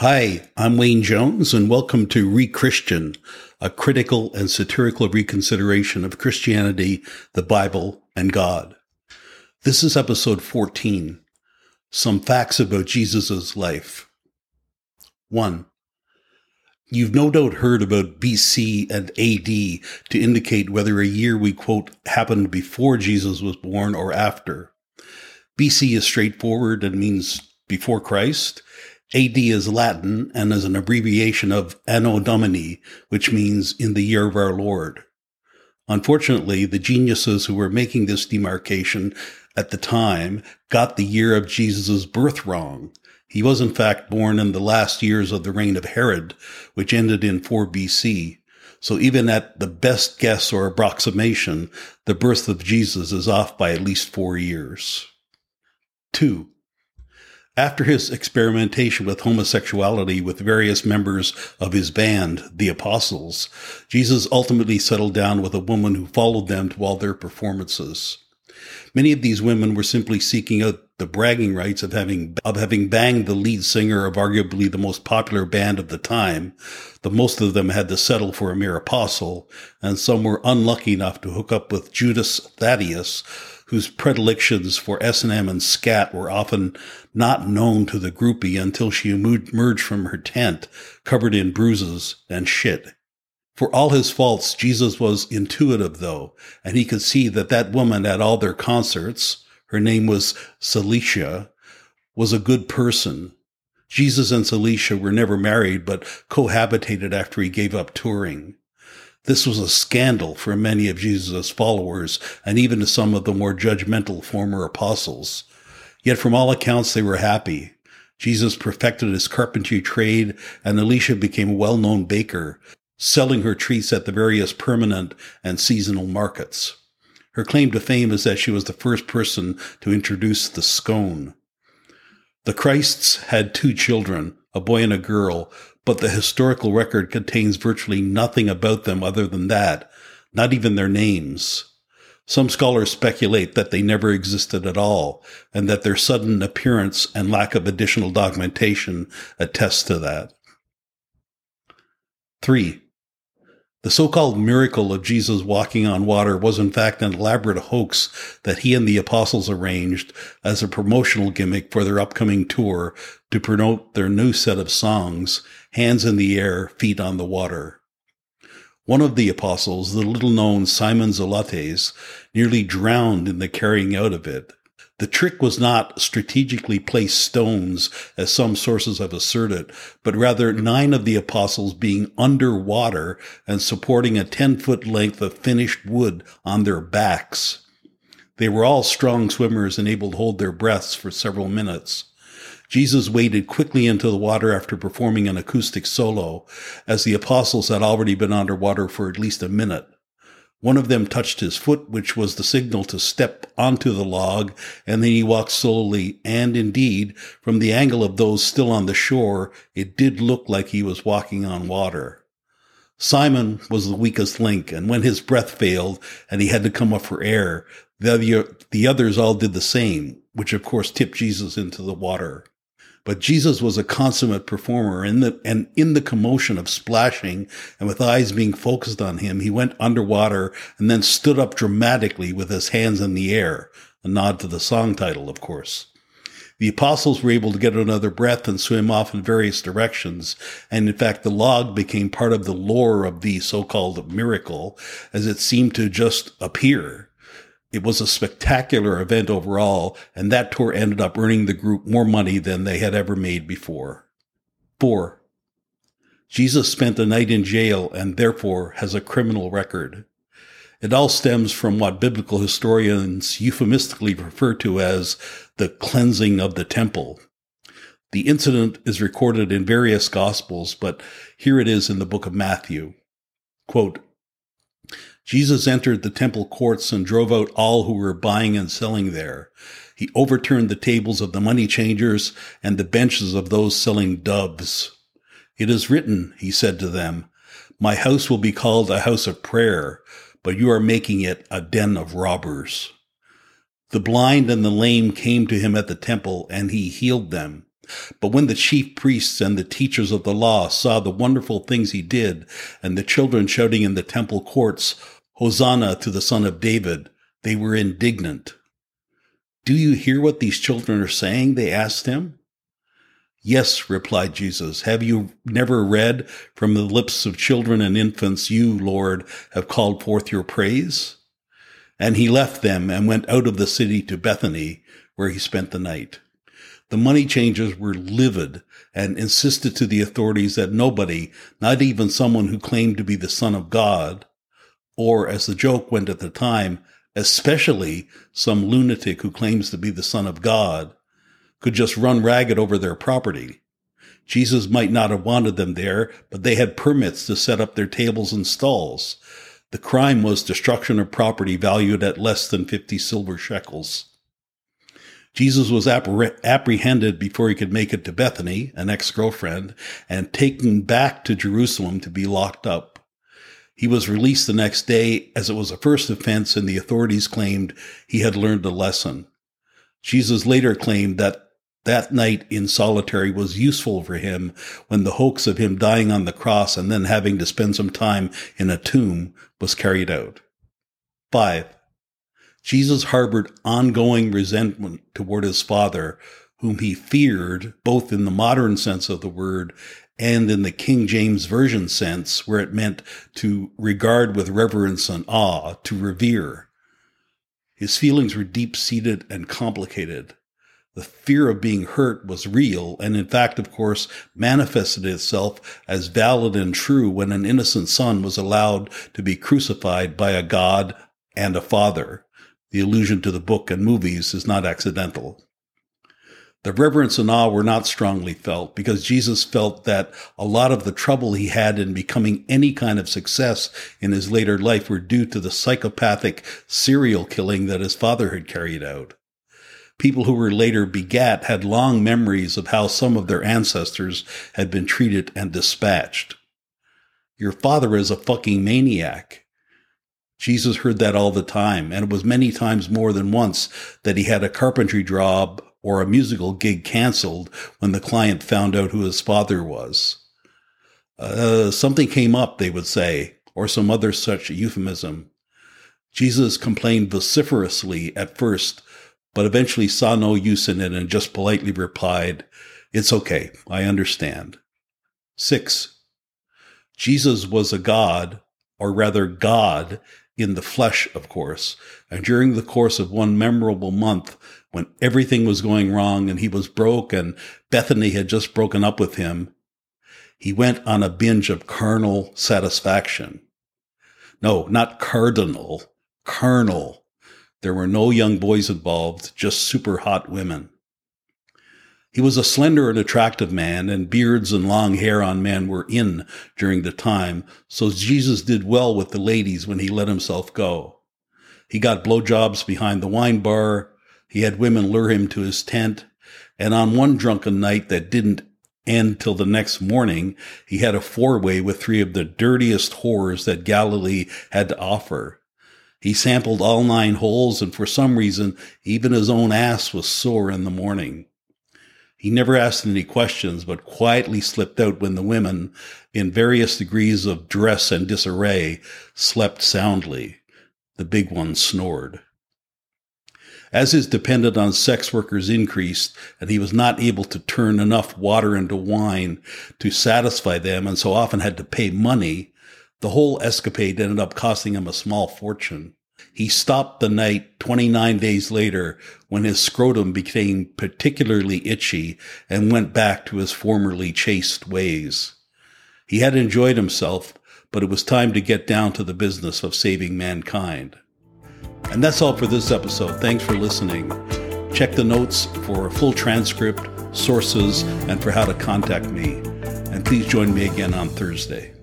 Hi, I'm Wayne Jones, and welcome to Re Christian, a critical and satirical reconsideration of Christianity, the Bible, and God. This is episode 14 Some Facts About Jesus' Life. 1. You've no doubt heard about BC and AD to indicate whether a year we quote happened before Jesus was born or after. BC is straightforward and means before Christ AD is Latin and is an abbreviation of Anno Domini, which means in the year of our Lord. Unfortunately, the geniuses who were making this demarcation at the time got the year of Jesus' birth wrong. He was in fact born in the last years of the reign of Herod, which ended in 4 BC. So even at the best guess or approximation, the birth of Jesus is off by at least four years. Two, after his experimentation with homosexuality with various members of his band, the Apostles, Jesus ultimately settled down with a woman who followed them to all their performances. Many of these women were simply seeking out the bragging rights of having of having banged the lead singer of arguably the most popular band of the time. The most of them had to settle for a mere apostle, and some were unlucky enough to hook up with Judas Thaddeus, whose predilections for S&M and scat were often not known to the groupie until she emerged from her tent, covered in bruises and shit. For all his faults, Jesus was intuitive though, and he could see that that woman at all their concerts, her name was Cilicia, was a good person. Jesus and Cilicia were never married, but cohabitated after he gave up touring. This was a scandal for many of Jesus' followers and even to some of the more judgmental former apostles. Yet from all accounts, they were happy. Jesus perfected his carpentry trade and Alicia became a well-known baker, selling her treats at the various permanent and seasonal markets. Her claim to fame is that she was the first person to introduce the scone. The Christs had two children, a boy and a girl, but the historical record contains virtually nothing about them other than that, not even their names. Some scholars speculate that they never existed at all, and that their sudden appearance and lack of additional documentation attest to that. 3. The so-called miracle of Jesus walking on water was in fact an elaborate hoax that he and the apostles arranged as a promotional gimmick for their upcoming tour to promote their new set of songs, Hands in the Air, Feet on the Water. One of the apostles, the little known Simon Zelotes, nearly drowned in the carrying out of it. The trick was not strategically placed stones, as some sources have asserted, but rather nine of the apostles being underwater and supporting a 10 foot length of finished wood on their backs. They were all strong swimmers and able to hold their breaths for several minutes. Jesus waded quickly into the water after performing an acoustic solo, as the apostles had already been underwater for at least a minute. One of them touched his foot, which was the signal to step onto the log, and then he walked slowly. And indeed, from the angle of those still on the shore, it did look like he was walking on water. Simon was the weakest link, and when his breath failed and he had to come up for air, the, other, the others all did the same, which of course tipped Jesus into the water. But Jesus was a consummate performer in the, and in the commotion of splashing and with eyes being focused on him, he went underwater and then stood up dramatically with his hands in the air, a nod to the song title, of course. The apostles were able to get another breath and swim off in various directions. And in fact, the log became part of the lore of the so-called miracle as it seemed to just appear. It was a spectacular event overall, and that tour ended up earning the group more money than they had ever made before. 4. Jesus spent a night in jail and therefore has a criminal record. It all stems from what biblical historians euphemistically refer to as the cleansing of the temple. The incident is recorded in various gospels, but here it is in the book of Matthew. Quote, Jesus entered the temple courts and drove out all who were buying and selling there. He overturned the tables of the money changers and the benches of those selling doves. It is written, he said to them, My house will be called a house of prayer, but you are making it a den of robbers. The blind and the lame came to him at the temple, and he healed them. But when the chief priests and the teachers of the law saw the wonderful things he did, and the children shouting in the temple courts, Hosanna to the Son of David, they were indignant. Do you hear what these children are saying? They asked him. Yes, replied Jesus. Have you never read from the lips of children and infants, you, Lord, have called forth your praise? And he left them and went out of the city to Bethany, where he spent the night. The money changers were livid and insisted to the authorities that nobody, not even someone who claimed to be the Son of God, or as the joke went at the time, especially some lunatic who claims to be the Son of God, could just run ragged over their property. Jesus might not have wanted them there, but they had permits to set up their tables and stalls. The crime was destruction of property valued at less than 50 silver shekels. Jesus was apprehended before he could make it to Bethany, an ex-girlfriend, and taken back to Jerusalem to be locked up. He was released the next day as it was a first offense and the authorities claimed he had learned a lesson. Jesus later claimed that that night in solitary was useful for him when the hoax of him dying on the cross and then having to spend some time in a tomb was carried out. 5. Jesus harbored ongoing resentment toward his father, whom he feared both in the modern sense of the word and in the King James Version sense, where it meant to regard with reverence and awe, to revere. His feelings were deep seated and complicated. The fear of being hurt was real, and in fact, of course, manifested itself as valid and true when an innocent son was allowed to be crucified by a God and a father. The allusion to the book and movies is not accidental. The reverence and awe were not strongly felt because Jesus felt that a lot of the trouble he had in becoming any kind of success in his later life were due to the psychopathic serial killing that his father had carried out. People who were later begat had long memories of how some of their ancestors had been treated and dispatched. Your father is a fucking maniac. Jesus heard that all the time, and it was many times more than once that he had a carpentry job or a musical gig canceled when the client found out who his father was. Uh, something came up, they would say, or some other such euphemism. Jesus complained vociferously at first, but eventually saw no use in it and just politely replied, It's okay. I understand. Six, Jesus was a God, or rather God, in the flesh, of course. And during the course of one memorable month, when everything was going wrong and he was broke and Bethany had just broken up with him, he went on a binge of carnal satisfaction. No, not cardinal, carnal. There were no young boys involved, just super hot women. He was a slender and attractive man, and beards and long hair on men were in during the time, so Jesus did well with the ladies when he let himself go. He got blowjobs behind the wine bar, he had women lure him to his tent, and on one drunken night that didn't end till the next morning, he had a four-way with three of the dirtiest whores that Galilee had to offer. He sampled all nine holes, and for some reason, even his own ass was sore in the morning. He never asked any questions, but quietly slipped out when the women, in various degrees of dress and disarray, slept soundly. The big one snored. As his dependence on sex workers increased, and he was not able to turn enough water into wine to satisfy them, and so often had to pay money, the whole escapade ended up costing him a small fortune. He stopped the night 29 days later when his scrotum became particularly itchy and went back to his formerly chaste ways. He had enjoyed himself, but it was time to get down to the business of saving mankind. And that's all for this episode. Thanks for listening. Check the notes for a full transcript, sources, and for how to contact me. And please join me again on Thursday.